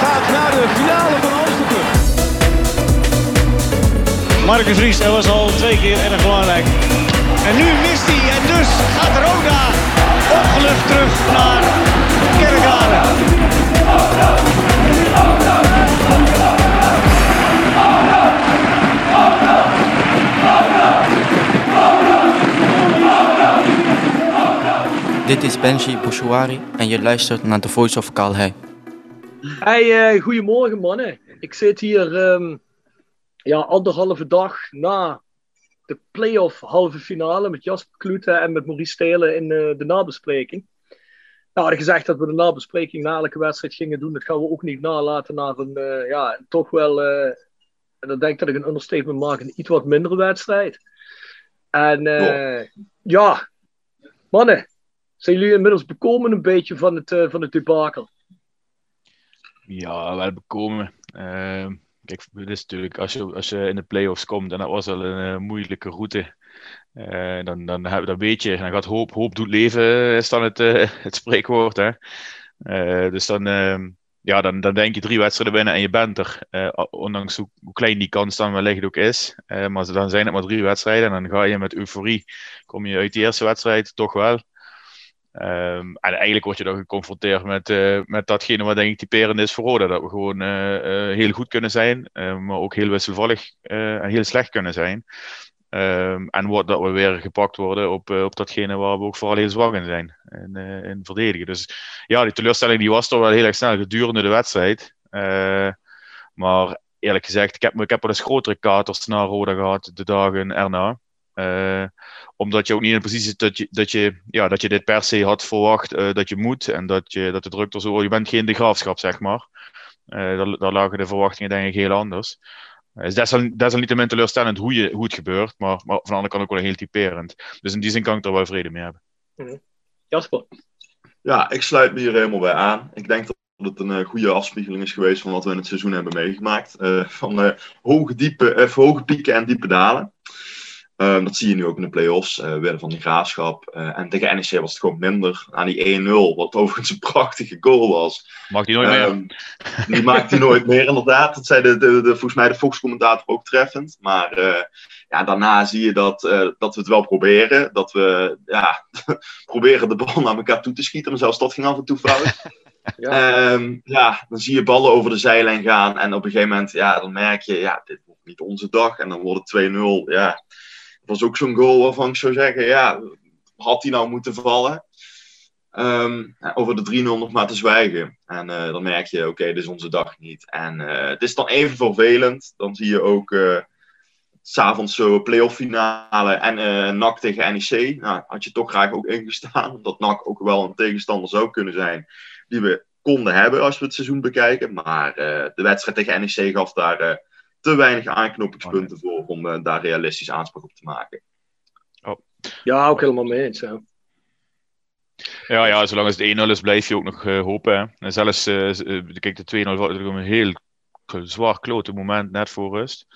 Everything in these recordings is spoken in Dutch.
Gaat naar de finale van Amsterdam. Marcus Ries, dat was al twee keer erg belangrijk. En nu mist hij. En dus gaat Roda opgelucht terug naar Kerkrade. Dit is Benji Bouchouari en je luistert naar The Voice of Calais. Hey, eh, goedemorgen mannen. Ik zit hier ehm, ja, anderhalve dag na de play-off halve finale met Jasper Kloeten en met Maurice Stelen in eh, de nabespreking. We hadden gezegd dat we de nabespreking na elke wedstrijd gingen doen. Dat gaan we ook niet nalaten naar een, eh, ja, toch wel, en dan denk ik dat ik een understatement maak, een iets wat mindere wedstrijd. En ja, mannen, zijn jullie inmiddels bekomen een beetje van het, van het debakel? Ja, wel bekomen. Ehm, kijk, het is natuurlijk, als je, als je in de play-offs komt, en dat was al een eh, moeilijke route, eh, dan, dan, heb, dan weet je, dan gaat hoop, hoop doet leven, is dan het, eh, het spreekwoord. Hè? Eh, dus dan, ehm, ja, dan, dan denk je drie wedstrijden winnen en je bent er. Eh, ondanks hoe, klein die kans dan wellicht ook is. Eh, maar dan zijn het maar drie wedstrijden en dan ga je met euforie, kom je uit die eerste wedstrijd toch wel. Ehm, en eigenlijk word je dan geconfronteerd met, eh, met datgene wat denk ik typerend is voor Roda. Dat we gewoon eh, eh, heel goed kunnen zijn, maar ook heel wisselvallig en heel slecht kunnen zijn. Ehm, en wordt dat we weer gepakt worden op, op datgene waar we ook vooral heel zwak in zijn. In, in verdedigen. Dus ja, die teleurstelling die was toch wel heel erg snel gedurende de wedstrijd. Maar eerlijk gezegd, ik heb, ik heb wel eens grotere katers naar Roda gehad de dagen erna. Eh, omdat je ook niet in de positie zit dat je, dat je, ja, dat je dit per se had verwacht eh, dat je moet. En dat, je, dat de druk er zo... Je bent geen de graafschap, zeg maar. Eh, daar, daar lagen de verwachtingen denk ik heel anders. Het is desal, desalniettemin teleurstellend hoe, je, hoe het gebeurt. Maar, maar van de andere kant ook wel heel typerend. Dus in die zin kan ik er wel vrede mee hebben. Jasper? Ja, ik sluit me hier helemaal bij aan. Ik denk dat het een goede afspiegeling is geweest van wat we in het seizoen hebben meegemaakt. Eh, van eh, hoge, diepe, eh, hoge pieken en diepe dalen. Ehm, dat zie je nu ook in de play-offs. eh winnen van die graafschap. Eh, en tegen NEC was het gewoon minder. Aan die 1-0, wat overigens een prachtige goal was. Maakt hij nooit meer. Ehm, die maakt hij nooit meer, inderdaad. Dat zei de, de, de, volgens mij de Fox-commentator ook treffend. Maar eh, ja, daarna zie je dat, eh, dat we het wel proberen. Dat we ja, proberen de bal naar elkaar toe te schieten. Maar zelfs dat ging af en toe fout. Ehm, ja, dan zie je ballen over de zijlijn gaan. En op een gegeven moment, ja, dan merk je, ja, dit wordt niet onze dag. En dan wordt het 2-0. Ja, was ook zo'n goal waarvan ik zou zeggen, ja, had hij nou moeten vallen? Ehm, over de 3-0 nog maar te zwijgen. En eh, dan merk je, oké, dit is onze dag niet. En eh, het is dan even vervelend. Dan zie je ook eh, s'avonds zo playoff finale en NAC tegen NEC. Nou, had je toch graag ook ingestaan. Dat NAC ook wel een tegenstander zou kunnen zijn die we konden hebben als we het seizoen bekijken. Maar de wedstrijd tegen NEC gaf daar te weinig aanknopingspunten voor om eh, daar realistisch aanspraak op te maken. Ja, ook helemaal mee eens. Ja. Ja, ja, zolang het 1-0 is, blijf je ook nog eh, hopen. Hè. En zelfs, eh, kijk, de 2-0 was natuurlijk een heel zwaar klote moment net voor rust.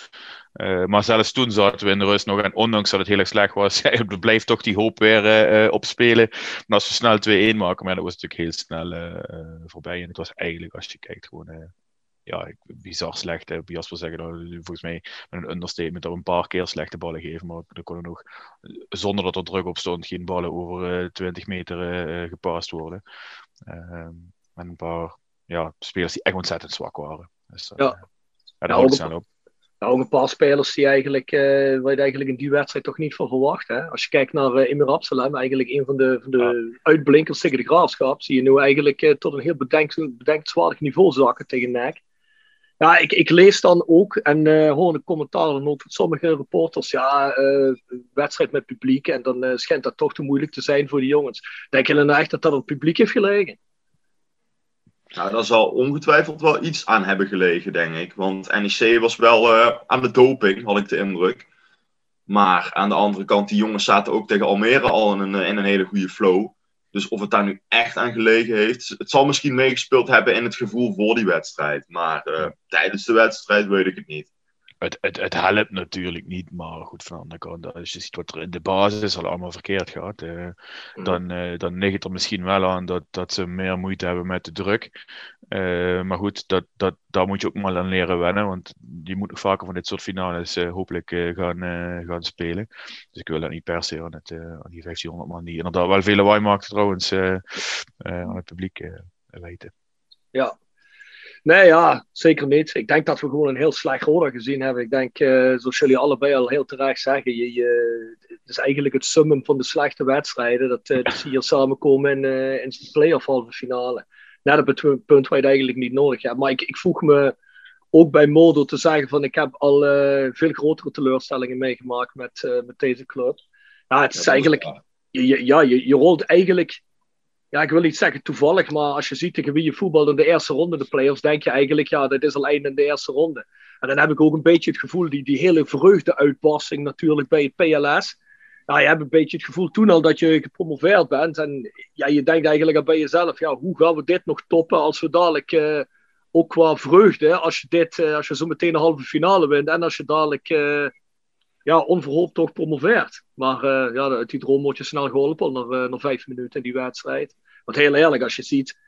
Uh, maar zelfs toen zaten we in de rust nog. En ondanks dat het heel erg slecht was, blijft toch die hoop weer uh, opspelen. En als we snel 2-1 maken, maar dat was natuurlijk heel snel uh, voorbij. En het was eigenlijk, als je kijkt, gewoon ja, bizar slecht. Hè. Jasper zeggen dat volgens mij met een understatement dat we een paar keer slechte ballen geven. Maar er konden nog, zonder dat er druk op stond, geen ballen over 20 meter gepast worden. Ehm, en een paar ja, spelers die echt ontzettend zwak waren. Dus, ja. ja, daar houdt snel op. Nou, ook een paar spelers die eigenlijk, uh, waar je eigenlijk in die wedstrijd toch niet van verwacht. Hè? Als je kijkt naar uh, Emir Absalem, eigenlijk een van de, van de ja. uitblinkers tegen de graafschap, zie je nu eigenlijk uh, tot een heel bedenk, bedenkenswaardig niveau zakken tegen NEC. Ja, ik, ik lees dan ook en hoor de commentaren ook van sommige reporters. Ja, wedstrijd met publiek en dan schijnt dat toch te moeilijk te zijn voor de jongens. Denk je nou echt dat dat op het publiek heeft gelegen? Nou, daar zal ongetwijfeld wel iets aan hebben gelegen, denk ik. Want NEC was wel aan de doping, had ik de indruk. Maar aan de andere kant, die jongens zaten ook tegen Almere al in een, in een hele goede flow. Dus of het daar nu echt aan gelegen heeft. Het zal misschien meegespeeld hebben in het gevoel voor die wedstrijd. Maar uh, tijdens de wedstrijd weet ik het niet het, het, het helpt natuurlijk niet, maar goed, van de andere kant, als je ziet wat er in de basis al allemaal verkeerd gaat, eh, dan, uh, dan ligt het er misschien wel aan dat, dat ze meer moeite hebben met de druk. Uh, maar goed, dat, dat, daar moet je ook maar aan leren wennen, want die moet nog vaker van dit soort finales hopelijk gaan, gaan spelen. Dus ik wil dat niet per se aan, het, aan die 1500 man die inderdaad wel veel lawaai maakt trouwens aan het publiek weten. Ja, Nee, ja, zeker niet. Ik denk dat we gewoon een heel slecht Roda gezien hebben. Ik denk, zoals jullie allebei al heel terecht zeggen, je, je, het is eigenlijk het summum van de slechte wedstrijden. Dat, zie je samenkomen in, in de play-off halve finale. Net op het punt waar je het eigenlijk niet nodig hebt. Maar ik, ik voeg me ook bij Modo te zeggen van ik heb al veel grotere teleurstellingen meegemaakt met, met deze club. Ja, het is eigenlijk... Je, ja, je, je rolt eigenlijk ja, ik wil niet zeggen toevallig, maar als je ziet tegen wie je voetbal in de eerste ronde, de playoffs, denk je eigenlijk, ja, dat is al einde in de eerste ronde. En dan heb ik ook een beetje het gevoel, die, die hele vreugde-uitbarsting natuurlijk bij het PLS. Ja, je hebt een beetje het gevoel toen al dat je gepromoveerd bent. En ja, je denkt eigenlijk al bij jezelf, ja, hoe gaan we dit nog toppen als we dadelijk, uh, ook qua vreugde, als je, dit, uh, als je zo meteen een halve finale wint en als je dadelijk uh, ja, onverhoopt toch promoveert. Maar uh, ja, uit die droom word je snel geholpen na, na vijf minuten in die wedstrijd. Want heel eerlijk, als je ziet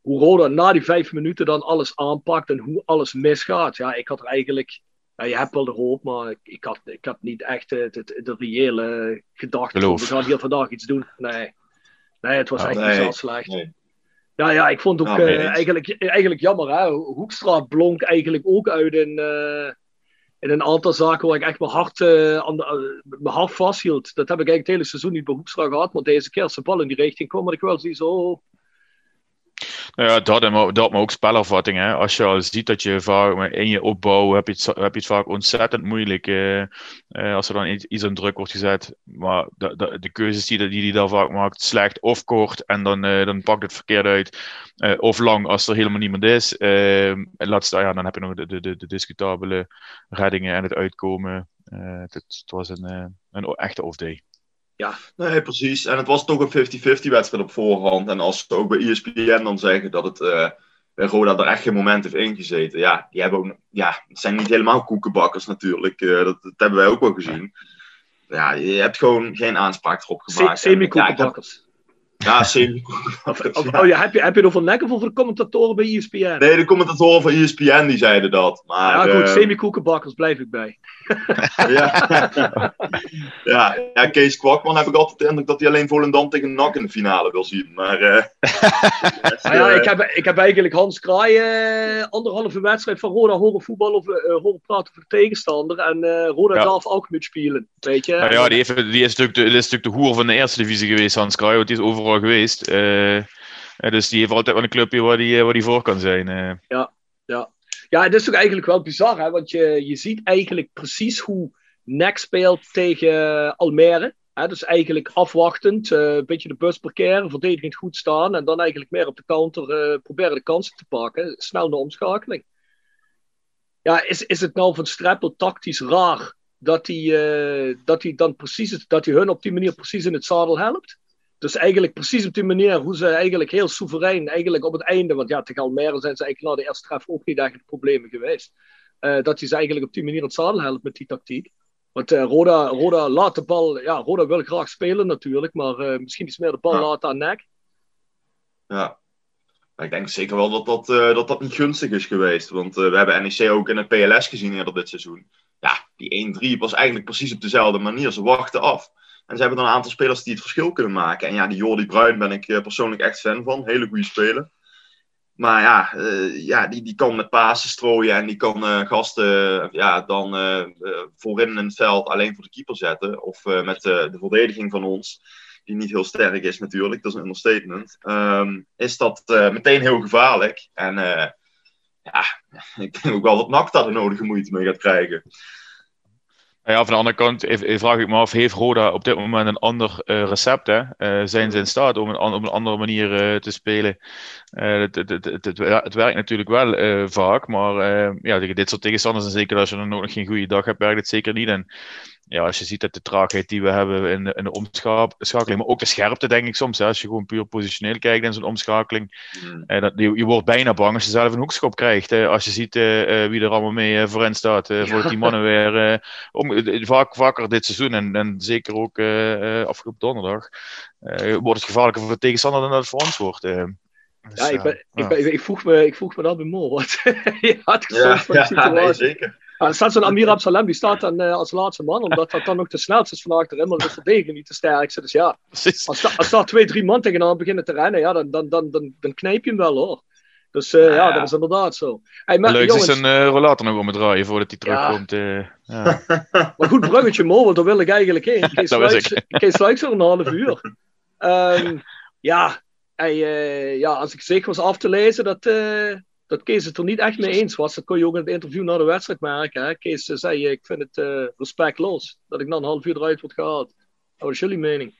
hoe Roda na die vijf minuten dan alles aanpakt en hoe alles misgaat. Ja, ik had er eigenlijk... Ja, je hebt wel de hoop, maar ik, ik, had, ik had niet echt het, het, de reële gedachte. We gaan hier vandaag iets doen. Nee, nee het was Ah, echt nee, niet zo slecht. nee. Ja, ja, ik vond het ook Nou, eh, eigenlijk, eigenlijk jammer. Hè? Hoekstra blonk eigenlijk ook uit in, eh, in een aantal zaken waar ik echt mijn hart, eh, aan de, mijn hart vasthield. Dat heb ik eigenlijk het hele seizoen niet bij Hoekstra gehad. Maar deze keer als de bal in die richting kwam, had ik wel zoiets oh, Nou ja, dat, en maar, dat maar ook spelervatting. Hè. Als je al ziet dat je vaak in je opbouw heb je het, heb je het vaak ontzettend moeilijk. eh, eh, als er dan iets, aan druk wordt gezet. Maar de, de, keuzes die hij die, die daar vaak maakt, slecht of kort. En dan, eh, dan pakt het verkeerd uit. Eh, of lang als er helemaal niemand is. Eh, en laat staan, ja, dan heb je nog de, de, de, discutabele reddingen en het uitkomen. Eh, het, was een, een echte off-day. Ja, Nee, precies. En het was toch een 50-50 wedstrijd op voorhand. En als ze ook bij ESPN dan zeggen dat het bij Roda er echt geen moment heeft ingezeten. Ja, die hebben ook, ja, het zijn niet helemaal koekenbakkers natuurlijk. Eh, dat, dat hebben wij ook wel gezien. Ja, je hebt gewoon geen aanspraak erop gemaakt. En, semi-koekenbakkers. Ja, ja. oh, ja, heb, je, heb je over Nek of over de commentatoren bij ESPN? Nee, de commentatoren van ESPN die zeiden dat. Maar, ja, goed, eh, semi-koekenbakkers blijf ik bij. ja. ja, ja, Kees Kwakman heb ik altijd de indruk dat hij alleen Volendam tegen NAC in de finale wil zien. Maar eh, Nou ja, ik, heb, ik heb eigenlijk Hans Kraai eh, anderhalve wedstrijd van Roda horen voetbal of eh, horen praten over de tegenstander. En eh, Roda Ja. zelf ook moet spelen. Weet je? Nou ja, die, heeft, die is, natuurlijk de, die is natuurlijk de hoer van de eerste divisie geweest, Hans Kraai, want die is overal geweest. Eh, eh, dus die heeft altijd wel een clubje waar die, eh, waar die voor kan zijn. Ja, ja. ja, het is toch eigenlijk wel bizar, hè? want je, je ziet eigenlijk precies hoe NEC speelt tegen Almere. Hè? Dus eigenlijk afwachtend, een beetje de bus parkeren, verdedigend goed staan en dan eigenlijk meer op de counter proberen de kansen te pakken. Snel de omschakeling. Ja, is, is het nou van Streppel tactisch raar dat hij, dat hij dan precies, dat hij hun op die manier precies in het zadel helpt? Dus eigenlijk precies op die manier hoe ze eigenlijk heel soeverein, eigenlijk op het einde, want ja, tegen Almere zijn ze eigenlijk na de eerste tref ook niet echt problemen geweest. Uh, dat hij ze eigenlijk op die manier het zadel helpt met die tactiek. Want uh, Roda, Roda laat de bal, ja, Roda wil graag spelen natuurlijk, maar uh, misschien iets meer de bal Ja. laten aan nek. Ja. Ik denk zeker wel dat dat, eh, dat, dat niet gunstig is geweest. Want eh, we hebben NEC ook in het PLS gezien eerder dit seizoen. Ja, die 1-3 was eigenlijk precies op dezelfde manier. Ze wachten af. En ze hebben dan een aantal spelers die het verschil kunnen maken. En ja, die Jordi Bruin ben ik eh, persoonlijk echt fan van. Hele goede speler. Maar ja, eh, ja die, die kan met pasen strooien. En die kan eh, gasten ja, dan eh, voorin in het veld alleen voor de keeper zetten. Of met de verdediging van ons die niet heel sterk is natuurlijk, dat is een understatement, ehm, is dat meteen heel gevaarlijk. En ja, ik denk ook wel dat NAC daar de nodige moeite mee gaat krijgen. Ja, van de andere kant vraag ik me af, heeft Roda op dit moment een ander eh, recept? Hè? Eh, zijn ze in staat om een, op een andere manier eh, te spelen? Het, het, het, het, het wer- het werkt natuurlijk wel vaak, maar ja, dit soort tegenstanders, en zeker als je dan ook nog geen goede dag hebt, werkt het zeker niet. En ja, als je ziet dat de traagheid die we hebben in de, in de omschakeling, maar ook de scherpte, denk ik soms, hè, als je gewoon puur positioneel kijkt in zo'n omschakeling, eh, dat, je, je wordt bijna bang als je zelf een hoekschop krijgt. hè. als je ziet eh, eh, wie er allemaal mee eh, voorin staat. eh, Voordat die mannen weer. eh, om, vaak, vaker dit seizoen en, en zeker ook eh, eh, afgelopen donderdag. eh, wordt het gevaarlijker voor de tegenstander dan dat het voor ons wordt. eh. Dus, Ja, ik, ben, ja. ik, ben, ik, vroeg me, ik vroeg me dat bij Mo. Want je had Ja, van de ja nee, zeker. Ja, er staat zo'n Amir Absalem, die staat dan eh, als laatste man, omdat dat dan ook de snelste is van achterin, maar de verdediger niet de sterkste. Dus ja, als, da- als daar twee, drie man tegenaan beginnen te rennen, ja, dan, dan, dan, dan, dan knijp je hem wel hoor. Dus eh, ja, Ja. dat is inderdaad zo. Hey, maar, Leuk is een eh, rollator nog om het draaien voordat hij Ja. terugkomt. eh. ja. maar goed bruggetje Mo, want daar wil ik eigenlijk heen. Kees Luijks- voor een half uur. Ehm, ja, hey, eh, ja, als ik zeg was af te lezen dat, eh, dat Kees het er niet echt mee eens was, dat kon je ook in het interview na de wedstrijd merken. Hè? Kees zei, ik vind het eh, respectloos dat ik na een half uur eruit word gehaald. Wat is jullie mening?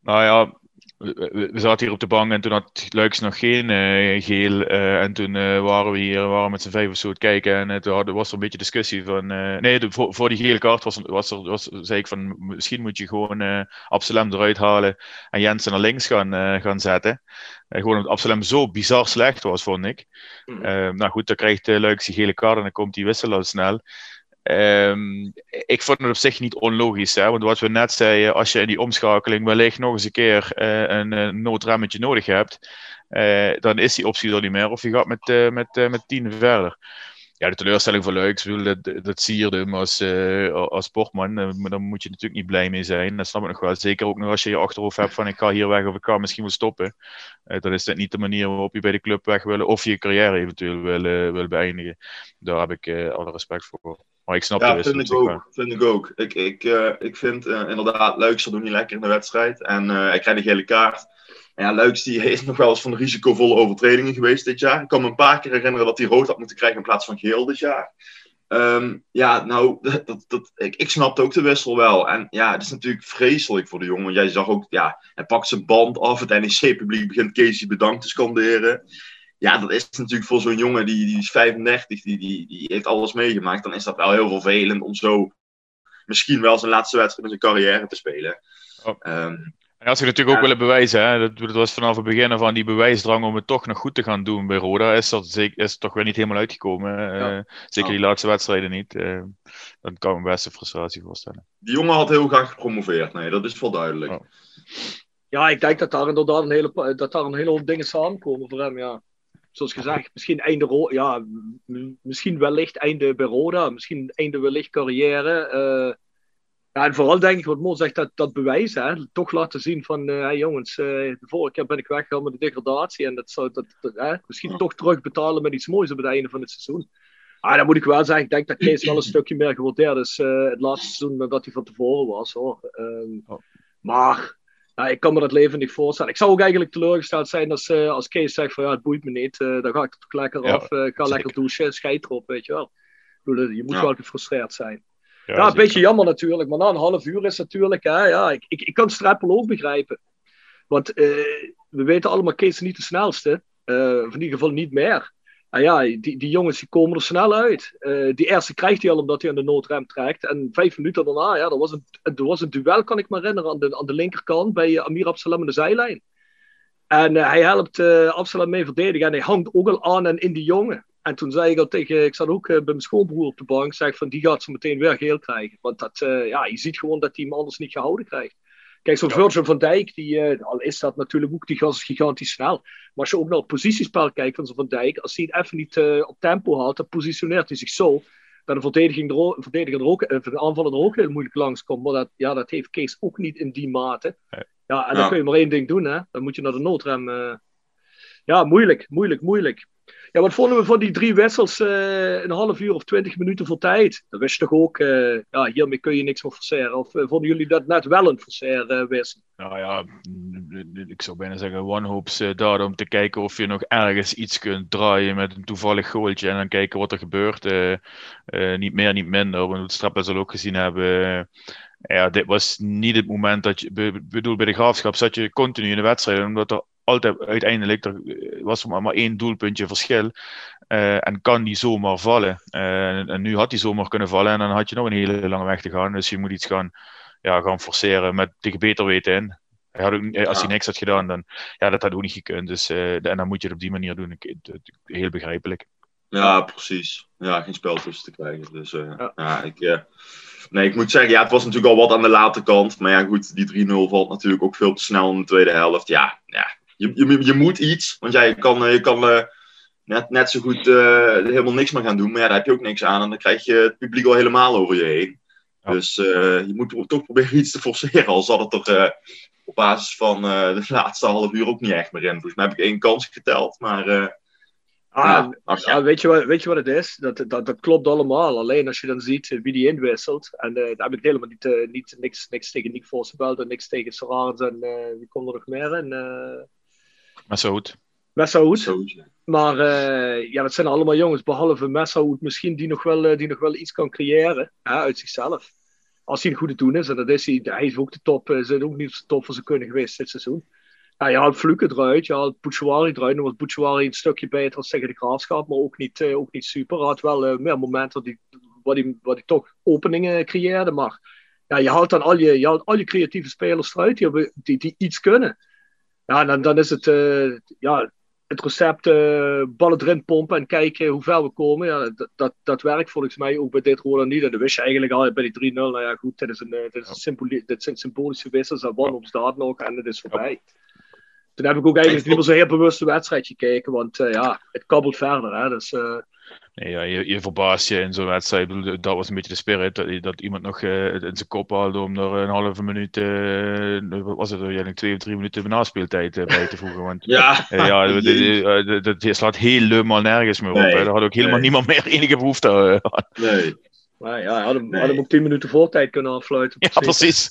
Nou ja, we, zaten hier op de bank en toen had Luiks nog geen eh, geel. eh, en toen eh, waren we hier waren we met z'n vijf of zo het kijken. En toen was er een beetje discussie van. nee, de, voor, voor die gele kaart was, was er, was, zei ik van. Misschien moet je gewoon eh Absalem eruit halen. En Jensen naar links gaan, gaan zetten. Gewoon omdat Absalem zo bizar slecht was, vond ik. Mhm. Nou goed, dan krijgt uh, Luiks die gele kaart en dan komt die wissel al snel. Ehm, ik vond het op zich niet onlogisch, hè? want wat we net zeiden, als je in die omschakeling wellicht nog eens een keer eh, een, noodremmetje nodig hebt, eh, dan is die optie er niet meer. Of je gaat met, eh, met, eh, met tien verder. Ja, de teleurstelling van Luiks, ik bedoel, dat, dat sierde hem als, eh, als sportman. eh, maar daar moet je natuurlijk niet blij mee zijn. Dat snap ik nog wel. Zeker ook nog als je je achterhoofd hebt van ik ga hier weg of ik ga misschien wel stoppen. Eh, dan is dat niet de manier waarop je bij de club weg wil of je carrière eventueel wil, eh, wil beëindigen. Daar heb ik eh, alle respect voor. Maar ik snap de Ja, wissel vind ik wel. ook. Vind ik, ook. ik, ik, eh, ik vind eh, inderdaad, Luiks doet niet lekker in de wedstrijd. En eh, hij krijgt een gele kaart. En ja, Luiks die is nog wel eens van risicovolle overtredingen geweest dit jaar. Ik kan me een paar keer herinneren dat hij rood had moeten krijgen in plaats van geel dit jaar. Ehm, ja, nou, dat, dat, ik, ik snapte ook de wissel wel. En ja, het is natuurlijk vreselijk voor de jongen. Jij zag ook, ja, hij pakt zijn band af. Het NEC-publiek begint Casey bedankt te scanderen. Ja, dat is natuurlijk voor zo'n jongen die, die is 35, die, die, die heeft alles meegemaakt. Dan is dat wel heel vervelend om zo misschien wel zijn laatste wedstrijd in zijn carrière te spelen. Oh. Ehm, Hij had zich natuurlijk ook willen bewijzen. Hè? Dat, dat was vanaf het begin van die bewijsdrang om het toch nog goed te gaan doen bij Roda. Is dat zeker, is toch weer niet helemaal uitgekomen. eh. Zeker die laatste wedstrijden niet. eh dat kan me best een frustratie voorstellen. die jongen had heel graag gepromoveerd. Nee, dat is wel duidelijk. Oh. Ja, ik denk dat daar inderdaad een hele, dat daar een hele hoop dingen samenkomen voor hem, ja. Zoals gezegd, misschien einde, ja, misschien wellicht einde bij Roda, misschien einde wellicht carrière. eh. ja, en vooral denk ik, wat Mo zegt, dat, dat bewijs, hè, toch laten zien van, eh, hey jongens, eh, de vorige keer ben ik weggegaan met de degradatie en dat zou dat, dat, hè, misschien toch terugbetalen met iets moois op het einde van het seizoen. Ah, dan moet ik wel zeggen, ik denk dat Kees wel een stukje meer gewaardeerd is het laatste seizoen dan dat hij van tevoren was. Hoor. Ehm, Oh. Maar ja, ik kan me dat leven niet voorstellen. Ik zou ook eigenlijk teleurgesteld zijn als, eh, als Kees zegt van ja, het boeit me niet. eh, dan ga ik er toch lekker Ja, af. eh, ik ga zeker. lekker douchen, scheid erop, weet je wel. Je moet Ja. wel gefrustreerd zijn. Ja, een beetje jammer natuurlijk. Maar na een half uur is natuurlijk, hè, ja, ik, ik, ik kan Streppel ook begrijpen. Want we weten allemaal, Kees is niet de snelste. Of in ieder geval niet meer. Ah ja, die, die jongens die komen er snel uit. Eh, die eerste krijgt hij al omdat hij aan de noodrem trekt. En vijf minuten daarna, ja, er was een, er was een duel, kan ik me herinneren, aan de, aan de linkerkant bij Amir Absalem aan de zijlijn. En hij helpt uh, Absalem mee verdedigen en hij hangt ook al aan en in die jongen. En toen zei ik al tegen, ik zat ook bij mijn schoonbroer op de bank, zeg van die gaat ze meteen weer geel krijgen. Want dat, ja, je ziet gewoon dat hij hem anders niet gehouden krijgt. Kijk, zo'n Virgil van Dijk, die, uh, al is dat natuurlijk ook die gas gigantisch snel. Maar als je ook naar het positiespel kijkt van zo'n Van Dijk, als hij het even niet uh, op tempo houdt, dan positioneert hij zich zo dat de verdediging er ook, verdediger er ook, de aanvaller er ook heel moeilijk langs komt. Maar dat, ja, dat heeft Kees ook niet in die mate. Ja, en dan kun je maar één ding doen, hè. Dan moet je naar de noodrem. Ja, moeilijk, moeilijk, moeilijk. Ja, wat vonden we van die drie wissels uh, een half uur of twintig minuten voor tijd? Dat wist toch ook, uh, ja, hiermee kun je niks meer forceren. Of uh, vonden jullie dat net wel een forcer wissel? Nou ja, ik zou bijna zeggen wanhoops daar om te kijken of je nog ergens iets kunt draaien met een toevallig goaltje en dan kijken wat er gebeurt. niet meer, niet minder. We het Strappel zal ook gezien hebben. ja, dit was niet het moment dat je, bedoel, bij de graafschap zat je continu in de wedstrijd, omdat er altijd uiteindelijk, er was er maar één doelpuntje verschil. Uh, en kan die zomaar vallen. Uh, en nu had hij zomaar kunnen vallen en dan had je nog een hele lange weg te gaan. Dus je moet iets gaan, ja, gaan forceren met tegen beter weten in. Hij had ook, als hij niks had gedaan, dan ja, dat had ook niet gekund. Dus, uh, en dan moet je het op die manier doen. Heel begrijpelijk. Ja, precies. Ja, geen spel tussen te krijgen. Dus ja. ja. ik, nee, ik moet zeggen, ja, het was natuurlijk al wat aan de late kant. Maar ja, goed, die 3-0 valt natuurlijk ook veel te snel in de tweede helft. Ja, ja je, je, je moet iets, want ja, je kan, je kan uh, net, net zo goed uh, helemaal niks meer gaan doen, maar ja, daar heb je ook niks aan en dan krijg je het publiek al helemaal over je heen. Ja. Dus je moet toch proberen iets te forceren, al zat het er op basis van de laatste half uur ook niet echt meer in. Volgens mij heb ik één kans geteld, maar... Ah, ja, ja, weet, je wat, weet je wat het is? Dat, dat, dat klopt allemaal. Alleen als je dan ziet wie die inwisselt. En uh, daar heb ik helemaal niet, uh, niet niks, niks tegen Nick Vossenveld en niks tegen Sarans en uh, wie komt er nog meer in? Messaoud. Messaoud. Maar uh, ja, dat zijn allemaal jongens, behalve Messaoud misschien, die nog wel, uh, die nog wel iets kan creëren hè, uit zichzelf. Als hij een goede doen is, en dat is hij, hij is ook de top, uh, zijn ook niet de top van ze kunnen geweest dit seizoen. Ja, je haalt Fluke eruit, je haalt Bouchouari eruit. Nu was Bouchouari een stukje beter als tegen de graafschap, maar ook niet, ook niet super. Hij had wel meer momenten die, waar hij waar die toch openingen creëerde. Maar ja, je haalt dan al je, je, haalt al je creatieve spelers eruit die, die, die iets kunnen ja, dan, dan is het, uh, ja, het recept uh, ballen erin pompen en kijken hoe ver we komen. Ja, dat, dat, dat werkt volgens mij ook bij dit Roland niet. En dat wist je eigenlijk al bij die 3-0. Nou ja, goed, dit, is een, dit, is een symboli dit zijn symbolische wissels. En nog en het is voorbij. Toen heb ik ook eigenlijk niet meer zo heel bewust de wedstrijd gekeken. Want uh, ja, het kabbelt verder. Hè, dus, ja, je, je verbaast je in zo'n wedstrijd. Dat was een beetje de spirit. Dat, dat iemand nog uh, in zijn kop haalde om er een halve minuut, uh, was het twee of drie minuten naspeeltijd uh, bij te voegen. Want ja, ja dat slaat helemaal nergens meer op. Nee, Daar had ook helemaal nee. niemand meer enige behoefte aan. Nee. Maar ja, had hem, nee. had hem ook 10 minuten voortijd kunnen afsluiten. Ja, precies.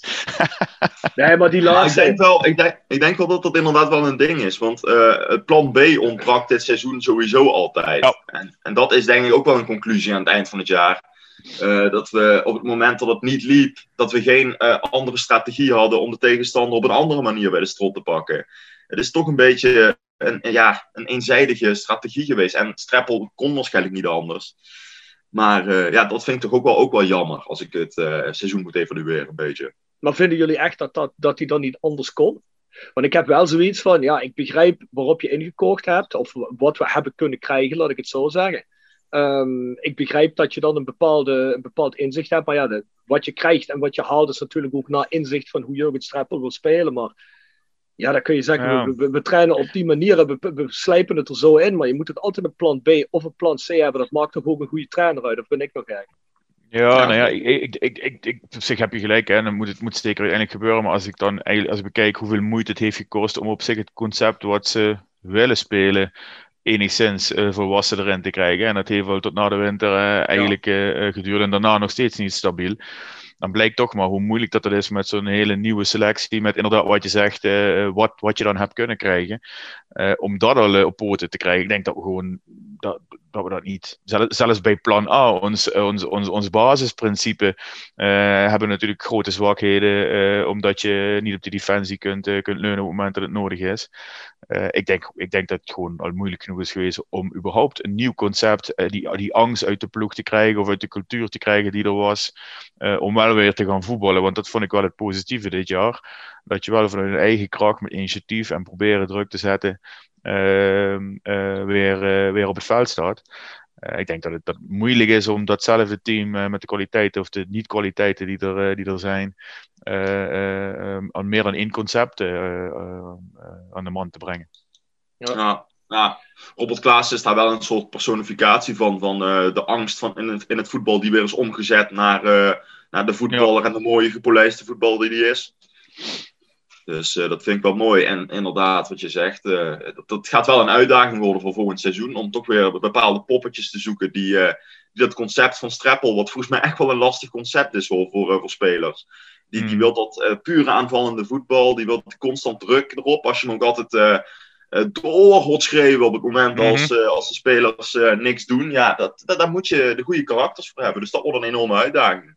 nee, maar die laatste... ik, denk wel, ik, denk, ik denk wel dat dat inderdaad wel een ding is. Want uh, het plan B ontbrak dit seizoen sowieso altijd. Ja. En, en dat is denk ik ook wel een conclusie aan het eind van het jaar. Uh, dat we op het moment dat het niet liep, dat we geen uh, andere strategie hadden om de tegenstander op een andere manier bij de strot te pakken. Het is toch een beetje een, ja, een eenzijdige strategie geweest. En Streppel kon waarschijnlijk niet anders. Maar uh, ja, dat vind ik toch ook wel, ook wel jammer als ik het uh, seizoen moet evalueren een beetje. Maar vinden jullie echt dat, dat, dat hij dan niet anders kon? Want ik heb wel zoiets van, ja, ik begrijp waarop je ingekocht hebt, of wat we hebben kunnen krijgen, laat ik het zo zeggen. Um, ik begrijp dat je dan een, bepaalde, een bepaald inzicht hebt, maar ja, wat je krijgt en wat je haalt is natuurlijk ook naar inzicht van hoe Jurgen Streppel wil spelen. Maar ja, dan kun je zeggen, ja. we, we, we, trainen op die manier, we, we, slijpen het er zo in, maar je moet het altijd een plan B of een plan C hebben. Dat maakt toch ook een goede trainer uit, of ben ik nog gek? Ja, ja, nou ja, ik, ik, ik, ik, ik op zich heb je gelijk, hè. Dan moet het moet zeker uiteindelijk gebeuren. Maar als ik dan eigenlijk, als ik bekijk hoeveel moeite het heeft gekost om op zich het concept wat ze willen spelen, enigszins uh, volwassen erin te krijgen. En dat heeft wel tot na de winter uh, eigenlijk uh, geduurd en daarna nog steeds niet stabiel. Dan blijkt toch maar hoe moeilijk dat het is met zo'n hele nieuwe selectie. Met inderdaad wat je zegt, eh, wat, wat je dan hebt kunnen krijgen. Eh, om dat al eh, op poten te krijgen. Ik denk dat we gewoon dat, dat we dat niet. Zelfs bij plan A, ons, ons, ons, ons basisprincipe, hebben natuurlijk grote zwakheden. omdat je niet op de defensie kunt, kunt leunen op het moment dat het nodig is. Ik, denk, ik denk dat het gewoon al moeilijk genoeg is geweest om überhaupt een nieuw concept, die, die angst uit de ploeg te krijgen of uit de cultuur te krijgen die er was. om wel weer te gaan voetballen. Want dat vond ik wel het positieve dit jaar. Dat je wel vanuit je eigen kracht met initiatief en proberen druk te zetten. Ehm, eh, weer, weer op het veld staat. Uh, ik denk dat het, dat moeilijk is om datzelfde team met de kwaliteiten of de niet-kwaliteiten die er, die er zijn, aan meer dan één concept aan de man te brengen. Ja. Ja, Robert Klaas is daar wel een soort personificatie van, van de angst van in, het, in het voetbal die weer is omgezet naar, naar de voetballer en de mooie gepolijste voetbal die die is. Dus uh, dat vind ik wel mooi. En inderdaad, wat je zegt, uh, dat, dat, gaat wel een uitdaging worden voor volgend seizoen. Om toch weer bepaalde poppetjes te zoeken die, uh, die dat concept van Streppel, wat volgens mij echt wel een lastig concept is voor, voor, voor spelers. Die, die hmm. wil dat pure aanvallende voetbal, die wil constant druk erop. Als je nog altijd door hoort schreeuwen op het moment mhm. als, als de spelers niks doen, ja, dat, dat, daar moet je de goede karakters voor hebben. Dus dat wordt een enorme uitdaging.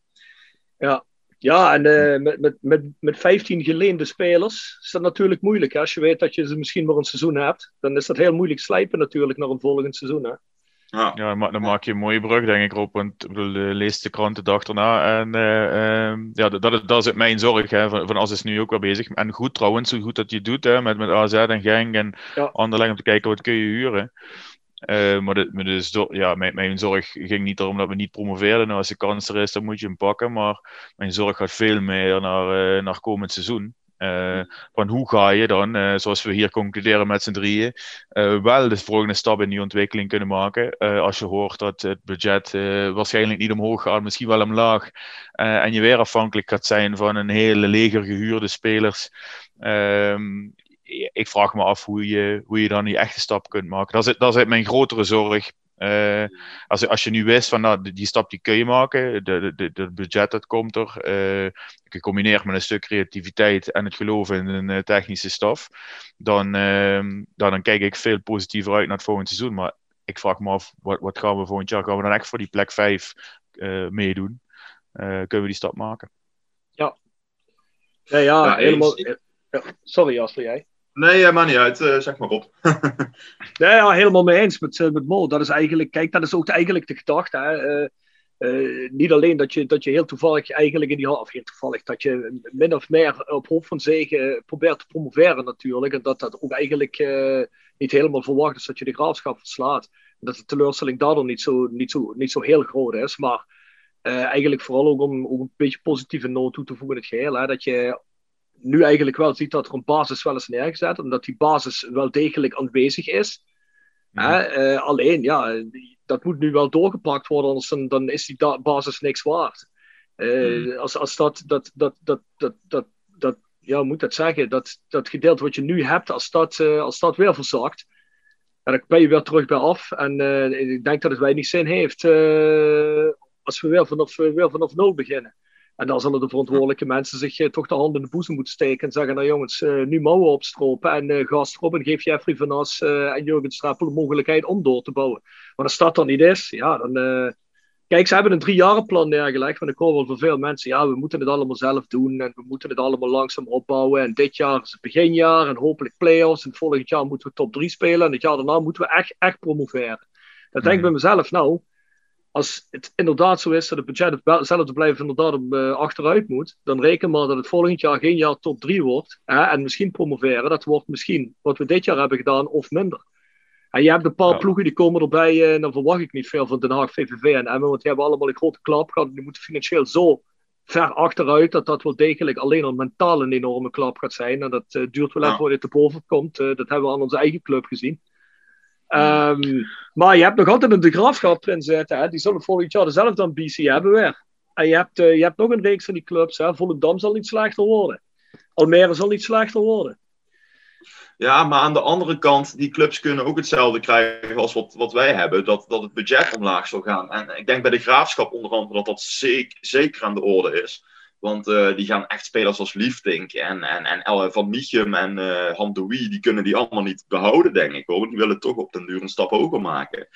Ja, ja, en uh, met, met, met, met 15 geleende spelers is dat natuurlijk moeilijk. Hè? Als je weet dat je ze misschien maar een seizoen hebt, dan is dat heel moeilijk slijpen natuurlijk naar een volgend seizoen. Hè? Ja. ja, dan maak je een mooie brug, denk ik, op. Want ik bedoel, lees de krant de dag erna. En uh, uh, ja, dat, dat, dat is mijn zorg. Hè, van, van As is nu ook wel bezig. En goed trouwens, zo goed dat je doet hè, met, met AZ en Genk en ja. Anderlecht om te kijken wat kun je huren. Uh, maar, de, ja, mijn, mijn, zorg ging niet erom dat we niet promoveerden. Nou, als de kans er is, dan moet je hem pakken. Maar mijn zorg gaat veel meer naar, uh, naar komend seizoen. Uh, van hoe ga je dan, zoals we hier concluderen met z'n drieën, wel de volgende stap in die ontwikkeling kunnen maken. als je hoort dat het budget waarschijnlijk niet omhoog gaat, misschien wel omlaag. en je weer afhankelijk gaat zijn van een hele leger gehuurde spelers. Ehm, ik vraag me af hoe je, hoe je dan die echte stap kunt maken. Dat is, dat is mijn grotere zorg. Uh, als, als je nu wist van nou, die stap die kun je maken, de, de, de budget dat komt er, uh, gecombineerd met een stuk creativiteit en het geloven in een uh, technische staf, dan, ehm, dan, dan kijk ik veel positiever uit naar het volgende seizoen. Maar ik vraag me af, wat, wat gaan we volgend jaar? Gaan we dan echt voor die plek 5 meedoen? kunnen we die stap maken? Ja, ja, ja, helemaal. Sorry, Jasper, jij. Nee, maar niet uit. Uh, zeg maar op. nee, ja, helemaal mee eens met, uh, met Mo. Dat is eigenlijk, kijk, dat is ook eigenlijk de gedachte. Hè. Niet alleen dat je, dat je heel toevallig eigenlijk in die of heel toevallig, dat je min of meer op hoofd van zegen probeert te promoveren natuurlijk. En dat dat ook eigenlijk niet helemaal verwacht is dat je de graafschap verslaat. Dat de teleurstelling daardoor niet zo, niet zo, niet zo heel groot is. Maar eigenlijk vooral ook om, om een beetje positieve noot toe te voegen in het geheel. Hè. Dat je nu eigenlijk wel ziet dat er een basis wel is neergezet, omdat die basis wel degelijk aanwezig is. Uh, alleen, ja, dat moet nu wel doorgepakt worden, anders dan, dan is die basis niks waard. Uh, als, als dat, dat, dat, dat, dat, dat, dat, ja, moet dat zeggen, dat, dat gedeelte wat je nu hebt, als dat, uh, als dat weer verzakt, dan ben je weer terug bij af. En ik denk dat het weinig zin heeft als we weer vanaf, weer vanaf nul beginnen. En dan zullen de verantwoordelijke mensen zich eh, toch de hand in de boezem moeten steken en zeggen: Nou jongens, uh, nu mouwen opstropen en uh, gas erop en geef Jeffrey van As en Jurgen Strappel de mogelijkheid om door te bouwen. Maar als dat dan niet is, ja, dan. Kijk, ze hebben een driejarenplan neergelegd. Want ik hoor wel van veel mensen: ja, we moeten het allemaal zelf doen en we moeten het allemaal langzaam opbouwen. En dit jaar is het beginjaar en hopelijk play-offs. En volgend jaar moeten we top 3 spelen en het jaar daarna moeten we echt, echt promoveren. Dan denk ik bij mezelf: Nou als het inderdaad zo is dat het budget hetzelfde blijft inderdaad op, uh, achteruit moet, dan reken maar dat het volgend jaar geen jaar top 3 wordt. Hè, en misschien promoveren, dat wordt misschien wat we dit jaar hebben gedaan of minder. En je hebt een paar ploegen die komen erbij, en eh, dan verwacht ik niet veel van Den Haag, VVV en Emmen, want die hebben allemaal een grote klap gehad. Die moeten financieel zo ver achteruit dat dat wel degelijk alleen al mentaal een enorme klap gaat zijn. En dat uh, duurt wel even voordat het te boven komt. dat hebben we aan onze eigen club gezien. Um, maar je hebt nog altijd een de graafschap erin zitten. Hè? Die zullen volgend jaar dezelfde ambitie hebben weer. En je hebt, uh, je hebt nog een reeks van die clubs. Hè? Volendam zal niet slechter worden. Almere zal niet slechter worden. Ja, maar aan de andere kant, die clubs kunnen ook hetzelfde krijgen als wat, wat wij hebben. Dat, dat het budget omlaag zal gaan. En ik denk bij de graafschap onder andere dat dat zeker aan de orde is. Want eh, die gaan echt spelers als Liefdink en, en, en van Michum en uh, die kunnen die allemaal niet behouden, denk ik. Hoor. Die willen toch op den duur een stap hoger maken.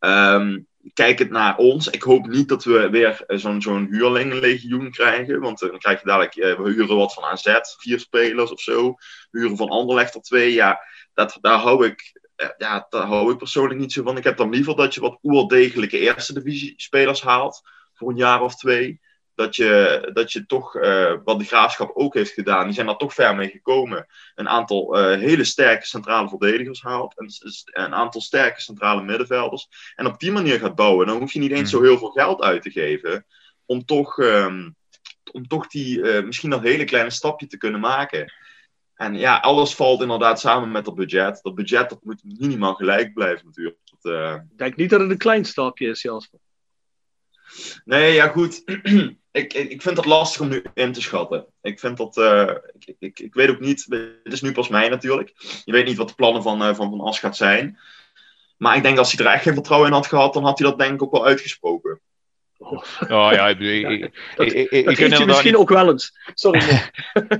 Um, kijk het naar ons. Ik hoop niet dat we weer zo'n zo'n huurlingenlegioen krijgen. Want dan krijg je dadelijk, we huren wat van AZ, vier spelers of zo. Huren van Anderlecht er twee. Ja, dat, daar hou ik ja, daar hou ik persoonlijk niet zo van. Ik heb dan liever dat je wat oerdegelijke eerste divisie spelers haalt voor een jaar of twee. Dat je, dat je toch, uh, wat de graafschap ook heeft gedaan, die zijn daar toch ver mee gekomen. Een aantal uh, hele sterke centrale verdedigers haalt. En een aantal sterke centrale middenvelders. En op die manier gaat bouwen. Dan hoef je niet eens zo heel veel geld uit te geven. Om toch, um, om toch die uh, misschien dat hele kleine stapje te kunnen maken. En ja, alles valt inderdaad samen met dat budget. Dat budget dat moet minimaal gelijk blijven natuurlijk. Dat. Ik denk niet dat het een klein stapje is, Jasper. Nee, ja goed. ik, ik vind het lastig om nu in te schatten. Ik vind dat... Uh, ik, ik, ik weet ook niet... Het is nu pas mei natuurlijk. Je weet niet wat de plannen van uh, Van, van As gaat zijn. Maar ik denk als hij er echt geen vertrouwen in had gehad... dan had hij dat denk ik ook wel uitgesproken. Oh. Oh, ja, ik, ja, dat, ik, ik, dat je misschien niet... ook wel eens. Sorry.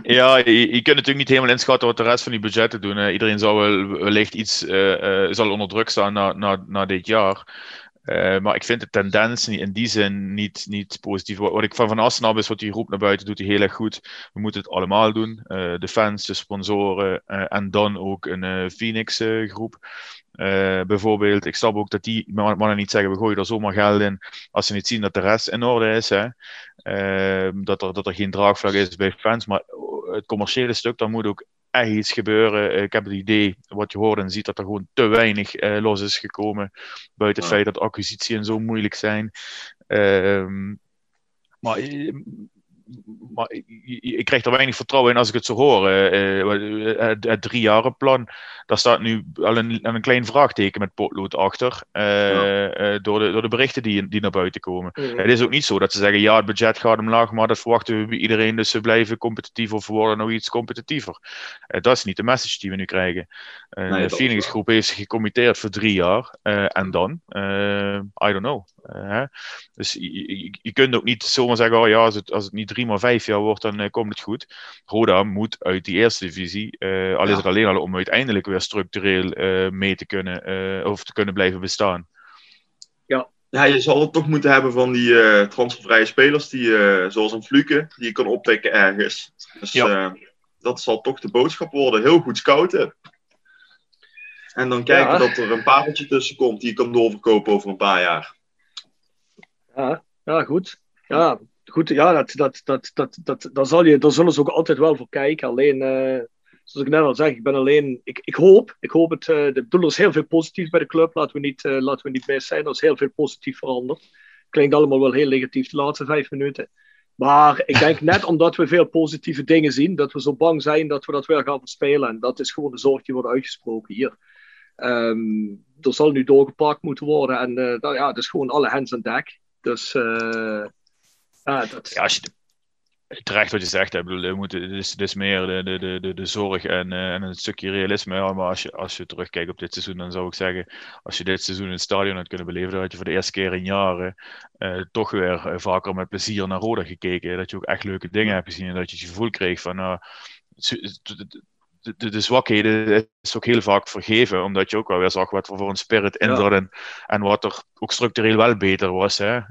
ja, je, je, kunt natuurlijk niet helemaal inschatten wat de rest van die budgetten doen. Iedereen zal wel, wellicht iets uh, uh, zal onder druk staan na, na, na dit jaar. Uh, maar ik vind de tendens in die zin niet, niet positief. Wat, ik van Van Assenab is, wat hij roept naar buiten, doet hij heel erg goed. We moeten het allemaal doen. Uh, de fans, de sponsoren uh, en dan ook een Phoenix groep. bijvoorbeeld, ik snap ook dat die mannen niet zeggen, we gooien er zomaar geld in, als ze niet zien dat de rest in orde is. Hè. dat, er, dat er geen draagvlak is bij fans. Maar het commerciële stuk, daar moet ook echt iets gebeuren. Ik heb het idee, wat je hoort en ziet, dat er gewoon te weinig uh, los is gekomen. Buiten het feit dat acquisities zo moeilijk zijn. Uh, maar maar ik krijg er weinig vertrouwen in als ik het zo hoor. Uh, het, het driejarenplan, daar staat nu al een, een klein vraagteken met potlood achter. Ja. door, de, door de berichten die, die naar buiten komen. Het is ook niet zo dat ze zeggen: ja, het budget gaat omlaag, maar dat verwachten we bij iedereen. Dus ze blijven competitief of worden nog iets competitiever. dat is niet de message die we nu krijgen. Nee, de heeft zich gecommitteerd voor drie jaar. en dan? I don't know. dus je, je, kunt ook niet zomaar zeggen: oh ja, als het, als het niet drie maar vijf jaar wordt, dan uh, komt het goed. Roda moet uit die eerste divisie, uh, al is het alleen al om uiteindelijk weer structureel uh, mee te kunnen of te kunnen blijven bestaan. Ja. ja, je zal het toch moeten hebben van die transfervrije spelers, die, zoals een Fluke, die je kan oppikken ergens. Dus ja. dat zal toch de boodschap worden. Heel goed scouten. En dan kijken ja. dat er een pareltje tussen komt die je kan doorverkopen over een paar jaar. Ja, ja goed. Ja, goed, ja, dat, dat, dat, dat, dat, daar, zal je, daar zullen ze ook altijd wel voor kijken. Alleen, uh, zoals ik net al zeg, ik ben alleen, ik, ik hoop, ik hoop het, uh, bedoel, er is heel veel positief bij de club, laten we niet, uh, laten we niet mis zijn, er is heel veel positief veranderd. Klinkt allemaal wel heel negatief de laatste vijf minuten. Maar ik denk net omdat we veel positieve dingen zien, dat we zo bang zijn dat we dat weer gaan verspelen. En dat is gewoon de zorg die wordt uitgesproken hier. Um, er zal nu doorgepakt moeten worden. En uh, dat, ja, het is gewoon alle hands aan dek. Dus uh, ja, dat... ja, als je, terecht wat je zegt, hè, bedoel, we moeten, het, is, het is meer de, de, de, de zorg en, uh, en een stukje realisme. Ja, maar als je, als je terugkijkt op dit seizoen, dan zou ik zeggen, als je dit seizoen in het stadion had kunnen beleven, dan had je voor de eerste keer in jaren uh, toch weer uh, vaker met plezier naar Roda gekeken. Dat je ook echt leuke dingen hebt gezien en dat je het gevoel kreeg van, nou, de, de, de, zwakheden is ook heel vaak vergeven, omdat je ook wel weer zag wat voor een spirit in zat en, en wat er ook structureel wel beter was. Hè. Uh,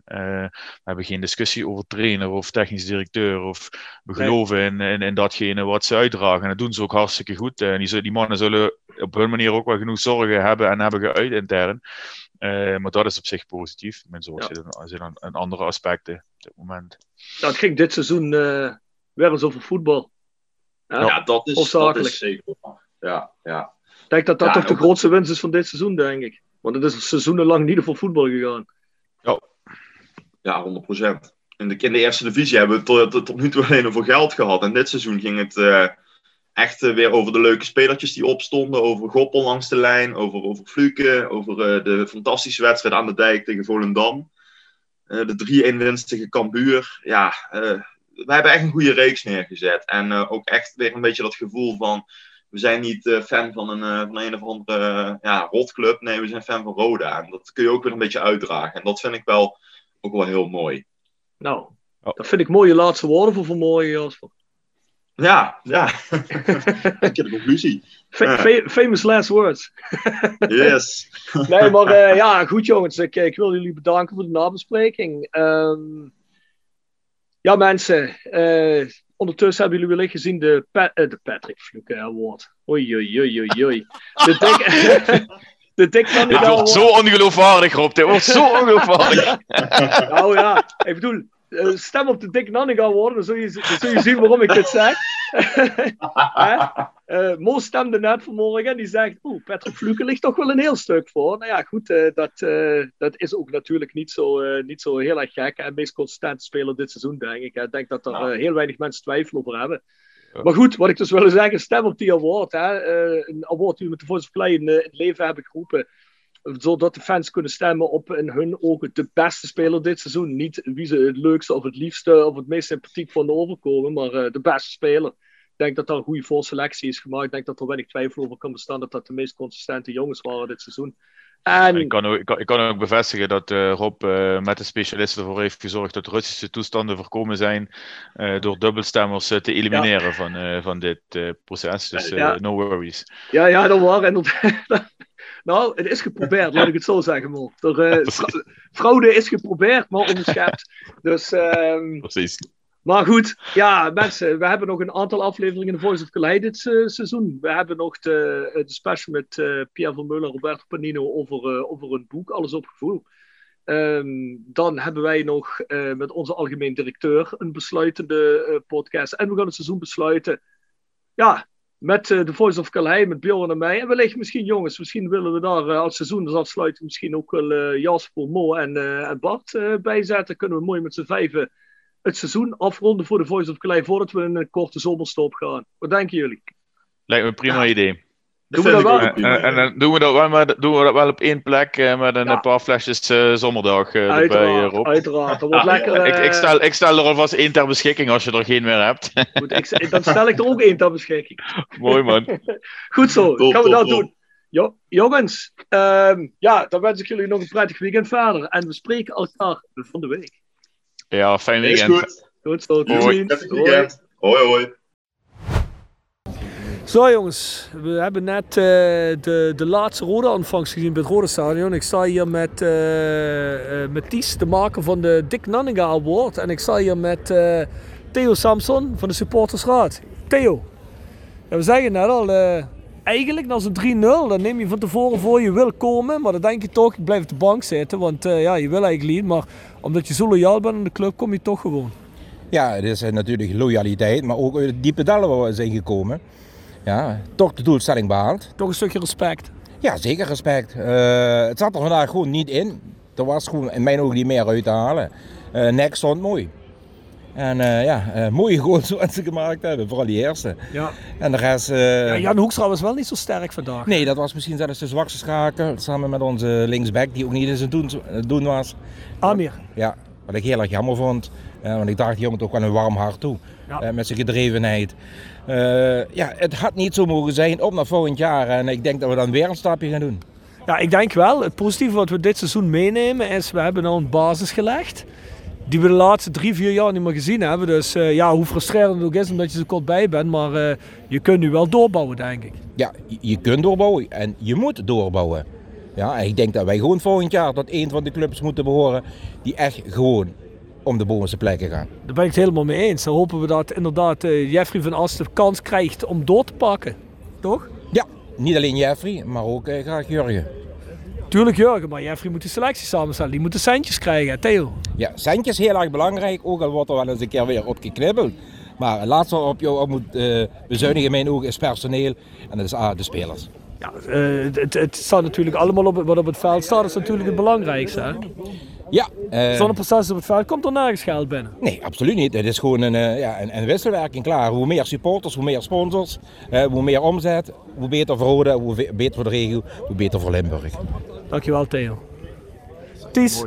we hebben geen discussie over trainer of technisch directeur, of we geloven in, in, in, datgene wat ze uitdragen. En dat doen ze ook hartstikke goed. En die, die mannen zullen op hun manier ook wel genoeg zorgen hebben en hebben geuit intern. Uh, maar dat is op zich positief. Mijn zorg ja. zit, in, andere aspecten op dit moment. Dat het ging dit seizoen uh, weer eens over voetbal. Ja, ja dat, is, dat is zeker. Ja, ja. Ik denk dat dat ja, toch de grootste winst is van dit seizoen, denk ik. Want het is seizoenenlang niet voor voetbal gegaan. Ja, ja 100%. In de, in de eerste divisie hebben we tot, tot, tot nu toe alleen over geld gehad. En dit seizoen ging het uh, echt uh, weer over de leuke spelertjes die opstonden. Over Goppel langs de lijn, over, over Fluke, over uh, de fantastische wedstrijd aan de dijk tegen Volendam. de 3-1 winst tegen Cambuur. Ja, we hebben echt een goede reeks neergezet. En uh, ook echt weer een beetje dat gevoel van. We zijn niet uh, fan van een, uh, van een of andere ja, rotclub. Nee, we zijn fan van Roda. En dat kun je ook weer een beetje uitdragen. En dat vind ik wel ook wel heel mooi. Nou, Dat vind ik mooie laatste woorden voor vanmorgen, Jasper. Ja, ja. Lekkere conclusie. Fa- fa- famous last words. Yes. Nee, maar eh, ja, goed jongens. Ik, ik wil jullie bedanken voor de nabespreking. Ehm, ja, mensen. eh, ondertussen hebben jullie wellicht gezien de, Pa- eh, de Patrick Fluke Award. Oei, oei, oei, oei, oei. De Dick, de Van Dit wordt Award. zo ongeloofwaardig, Rob. Dit wordt zo ongeloofwaardig. Nou ja, ik bedoel, eh, stem op de Dick Nanninga worden, dan zul je, dan zul je zien waarom ik dit zeg. Hè? Eh, Mo stemde net vanmorgen en die zegt, oeh, Patrick Fluke ligt toch wel een heel stuk voor. Nou ja, goed, eh, dat, eh, dat is ook natuurlijk niet zo, eh, niet zo heel erg gek. En meest consistente speler dit seizoen, denk ik. Ik denk dat er eh, heel weinig mensen twijfel over hebben. Maar goed, wat ik dus wilde zeggen, stem op die award. Hè? Eh, een award die we met de Voice of Play in, eh, in het leven hebben geroepen zodat de fans kunnen stemmen op in hun ogen de beste speler dit seizoen. Niet wie ze het leukste of het liefste of het meest sympathiek vonden overkomen, maar eh, de beste speler. Ik denk dat daar een goede voorselectie is gemaakt. Ik denk dat er weinig twijfel over kan bestaan dat dat de meest consistente jongens waren dit seizoen. En Ik kan, ook, ik, kan, ik kan ook bevestigen dat eh, Rob eh, met de specialisten ervoor heeft gezorgd dat Russische toestanden voorkomen zijn door dubbelstemmers te elimineren van, van dit proces. Dus Ja. no worries. ja, ja, dat waren inderdaad. nou, het is geprobeerd, laat ik het zo zeggen, Mo. Er, eh, fra- fraude is geprobeerd, maar onderschept. Dus, ehm, Precies. Maar goed, ja, mensen, we hebben nog een aantal afleveringen in de Voice of Calais dit eh, seizoen. We hebben nog de, eh, de special met eh, Pierre Vermeulen en Roberto Panino over, over een boek, Alles op Gevoel. Ehm, dan hebben wij nog met onze algemeen directeur een besluitende podcast. En we gaan het seizoen besluiten. Ja, met eh, de Voice of Calais, met Bjorn en mij. En wellicht misschien jongens, misschien willen we daar eh, als seizoen dus afsluiten misschien ook wel eh, Jasper, Mo en, eh, en Bart eh, bijzetten. Kunnen we mooi met z'n vijven het seizoen afronden voor de Voice of Calais voordat we in een korte zomerstop gaan. Wat denken jullie? Lijkt me een prima idee. Doen we dat wel? Eh, en dan doen we dat wel, maar doen we dat wel op één plek eh, met een, Ja. paar flesjes zomerdag eh, erbij, eh, Uiteraard, Rob. uiteraard. Dat wordt Ja, lekker. ik, ik, stel, ik stel er alvast één ter beschikking als je er geen meer hebt. goed, ik, dan stel ik er ook één ter beschikking. Mooi man. Goed zo, Top, gaan we top, dat top. doen. Jo, jongens, ehm, ja, dan wens ik jullie nog een prettig weekend verder. En we spreken elkaar van de week. Ja, fijn Is weekend. goed. Goed zo, tot ziens. Hoi, hoi. Zo jongens, we hebben net eh, de, de laatste rode ontvangst gezien bij het Rode Stadion. Ik sta hier met, eh, met de maker van de Dick Nanninga Award. En ik sta hier met Theo Samson van de Supportersraad. Theo, we zeggen net al, eigenlijk na zo'n 3-0, dan neem je van tevoren voor je wil komen. Maar dan denk je toch, ik blijf op de bank zitten. Want ja, je wil eigenlijk niet. Maar omdat je zo loyaal bent aan de club, kom je toch gewoon. Ja, het is natuurlijk loyaliteit, maar ook diepe dalen waar we zijn gekomen. Ja, toch de doelstelling behaald. Toch een stukje respect. Ja, zeker respect. Eh, het zat er vandaag gewoon niet in. Er was gewoon in mijn ogen niet meer uit te halen. Eh nek stond mooi. En eh, ja, eh, mooie goals zoals ze gemaakt hebben, vooral die eerste. Ja. En de rest... eh, Ja, Jan Hoekstra was wel niet zo sterk vandaag. Nee, dat was misschien zelfs de zwakste schakel. Samen met onze linksback, die ook niet in zijn doen, doen was. Amir. Ja, wat ik heel erg jammer vond. Want ik dacht, die jongen toch wel een warm hart toe. Ja. Eh, met zijn gedrevenheid. Eh, ja, het had niet zo mogen zijn op naar volgend jaar. En ik denk dat we dan weer een stapje gaan doen. Ja, ik denk wel. Het positieve wat we dit seizoen meenemen is, we hebben al een basis gelegd. Die we de laatste drie, vier jaar niet meer gezien hebben. Dus eh, ja, hoe frustrerend het ook is omdat je zo kort bij bent. Maar je kunt nu wel doorbouwen, denk ik. Ja, je- je kunt doorbouwen en je moet doorbouwen. Ja, en ik denk dat wij gewoon volgend jaar tot een van de clubs moeten behoren die echt gewoon om de bovenste plekken gaan. Daar ben ik het helemaal mee eens. Dan hopen we dat inderdaad eh, Jeffrey van Ast de kans krijgt om door te pakken. Toch? Ja, niet alleen Jeffrey, maar ook eh, graag Jurgen. Tuurlijk Jurgen, maar Jeffrey moet de selectie samenstellen. Die moet de centjes krijgen, Theo. Ja, centjes heel erg belangrijk, ook al wordt er wel eens een keer weer op geknibbeld. Maar het laatste waarop je op moet eh, bezuinigen in mijn ogen is personeel en dat is ah, de spelers. Ja, eh, het, het staat natuurlijk allemaal op, wat op het veld staat, is natuurlijk het belangrijkste. Hè? Ja, eh, Zonder proces op het veld komt er nergens geld binnen. nee, absoluut niet. Het is gewoon een, eh, ja, een, een wisselwerking, klaar. Hoe meer supporters, hoe meer sponsors, eh, hoe meer omzet, hoe beter voor Rode, hoe beter voor de regio, hoe beter voor Limburg. Dankjewel Theo. Ties,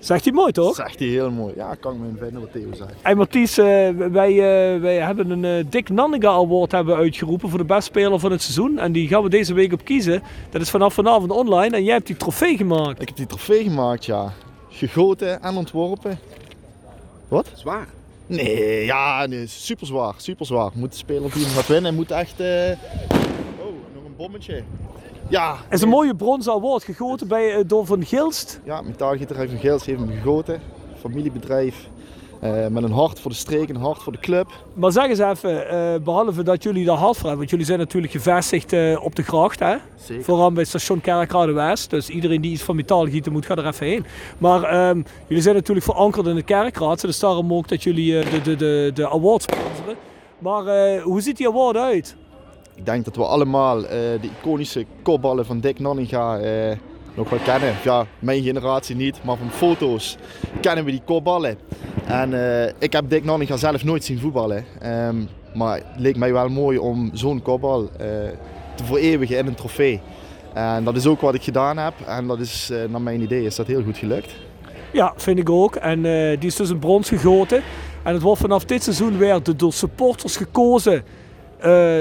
zegt hij mooi toch? Zegt hij heel mooi. Ja, kan ik me vinden wat Theo zegt. Hey Mathies, eh, wij, eh, wij hebben een eh, Dick Nanninga Award hebben uitgeroepen voor de beste speler van het seizoen. En die gaan we deze week op kiezen. Dat is vanaf vanavond online en jij hebt die trofee gemaakt. Ik heb die trofee gemaakt, ja. Gegoten en ontworpen. Wat? Zwaar. Nee, ja, nee, super zwaar, super zwaar. Moet de speler die hem gaat winnen, moet echt... eh, Oh, nog een bommetje. Ja. Het is een mooie bronzen award gegoten bij, eh, door Van Gilst. Ja, metaalgieterij van Geels heeft hem gegoten. Familiebedrijf. eh, met een hart voor de streek, een hart voor de club. Maar zeg eens even, eh, behalve dat jullie daar hard voor hebben, want jullie zijn natuurlijk gevestigd op de gracht, hè? Zeker. Vooral bij station Kerkrade West. Dus iedereen die iets van metaal gieten moet, ga er even heen. Maar ehm, jullie zijn natuurlijk verankerd in de kerkraad, dus daarom ook dat jullie de, de, de, de award sponsoren. Maar hoe ziet die award uit? Ik denk dat we allemaal eh, de iconische kopballen van Dick Nanninga eh, nog wel kennen. Ja, mijn generatie niet, maar van foto's kennen we die kopballen. En eh, ik heb Dick Nanninga zelf nooit zien voetballen. Ehm, maar het leek mij wel mooi om zo'n kopbal te vereeuwigen in een trofee. En dat is ook wat ik gedaan heb. En dat is, naar mijn idee, is dat heel goed gelukt. Ja, vind ik ook. En die is dus in brons gegoten. En het wordt vanaf dit seizoen weer door supporters gekozen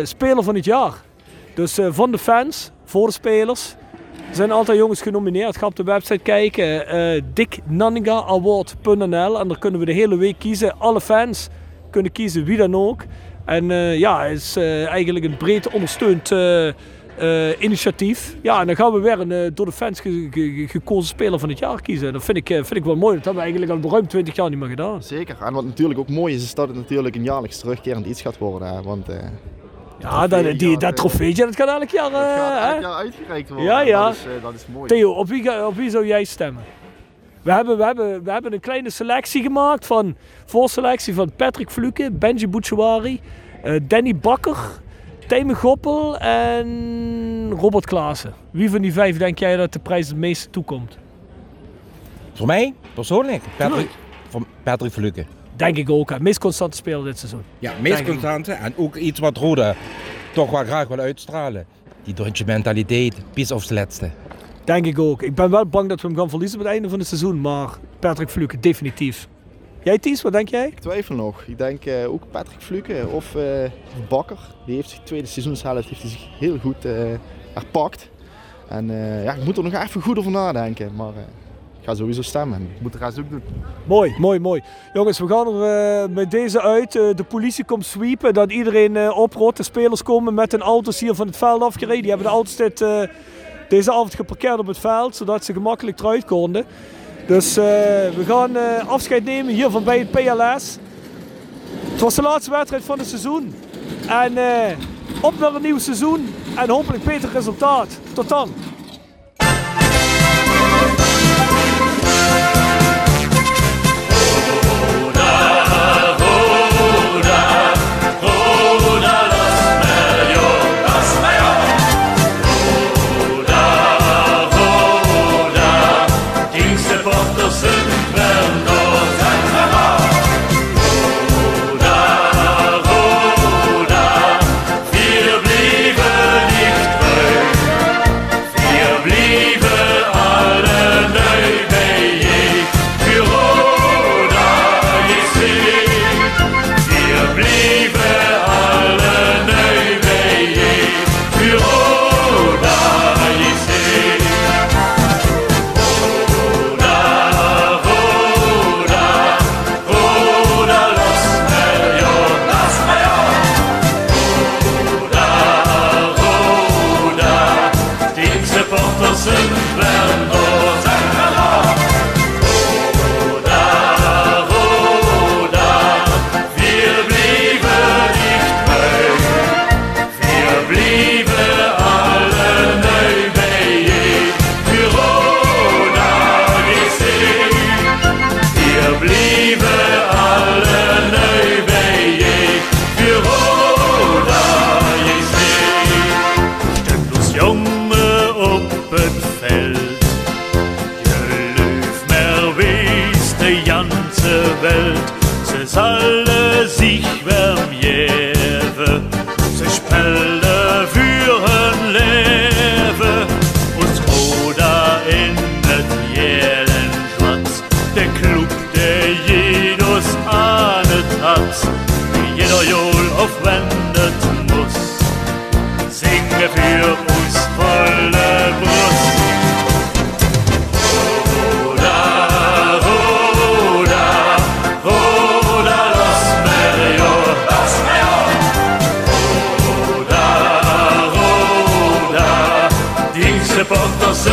speler van het jaar. Dus eh, van de fans, voor de spelers. Er zijn altijd jongens genomineerd. Ga op de website kijken. eh dicknanningaaward.nl En daar kunnen we de hele week kiezen. Alle fans kunnen kiezen, wie dan ook. En eh, ja, het is eh, eigenlijk een breed ondersteund eh, initiatief. Ja, en dan gaan we weer een eh, door de fans ge- ge- ge- gekozen speler van het jaar kiezen. Dat vind ik, eh, vind ik wel mooi. Dat hebben we eigenlijk al ruim 20 jaar niet meer gedaan. Zeker. En wat natuurlijk ook mooi is, is dat het natuurlijk een jaarlijks terugkerend iets gaat worden. Hè? Want, Ja, dat, die, dat trofeetje dat gaat elk jaar, gaat hè? elk jaar uitgereikt worden. Ja, ja. Dat is, dat is mooi. Theo, op wie, op wie zou jij stemmen? We hebben, we, hebben, we hebben een kleine selectie gemaakt van voorselectie van Patrick Fluke, Benji Bouchouari, Danny Bakker, Tijmen Goppel en Robert Klaassen. Wie van die vijf denk jij dat de prijs het meeste toekomt? Voor mij, persoonlijk, Patrick, van Patrick Fluke. Denk ik ook. hè. Meest constante speler dit seizoen. Ja, meest constante en ook iets wat Roda toch wel graag wil uitstralen. Die Duitse mentaliteit, bis aufs laatste. Denk ik ook. Ik ben wel bang dat we hem gaan verliezen bij het einde van het seizoen. Maar Patrick Fluke, definitief. Jij Ties, wat denk jij? Ik twijfel nog. Ik denk eh, ook Patrick Fluke of eh, Bakker. Die heeft zich tweede seizoenshelft heeft hij zich heel goed eh herpakt. En eh, ja, ik moet er nog even goed over nadenken. Maar eh, ik ga sowieso stemmen. Ik moet de rest ook doen. Mooi, mooi, mooi. Jongens, we gaan er eh, met deze uit. Eh, de politie komt sweepen, dat iedereen uh, oprot. De spelers komen met hun auto's hier van het veld afgereden. Die hebben de auto's dit, eh, deze avond geparkeerd op het veld, zodat ze gemakkelijk eruit konden. Dus eh, we gaan eh, afscheid nemen hier van bij het PLS. Het was de laatste wedstrijd van het seizoen. En eh, op naar een nieuw seizoen en hopelijk beter resultaat. Tot dan. Supporters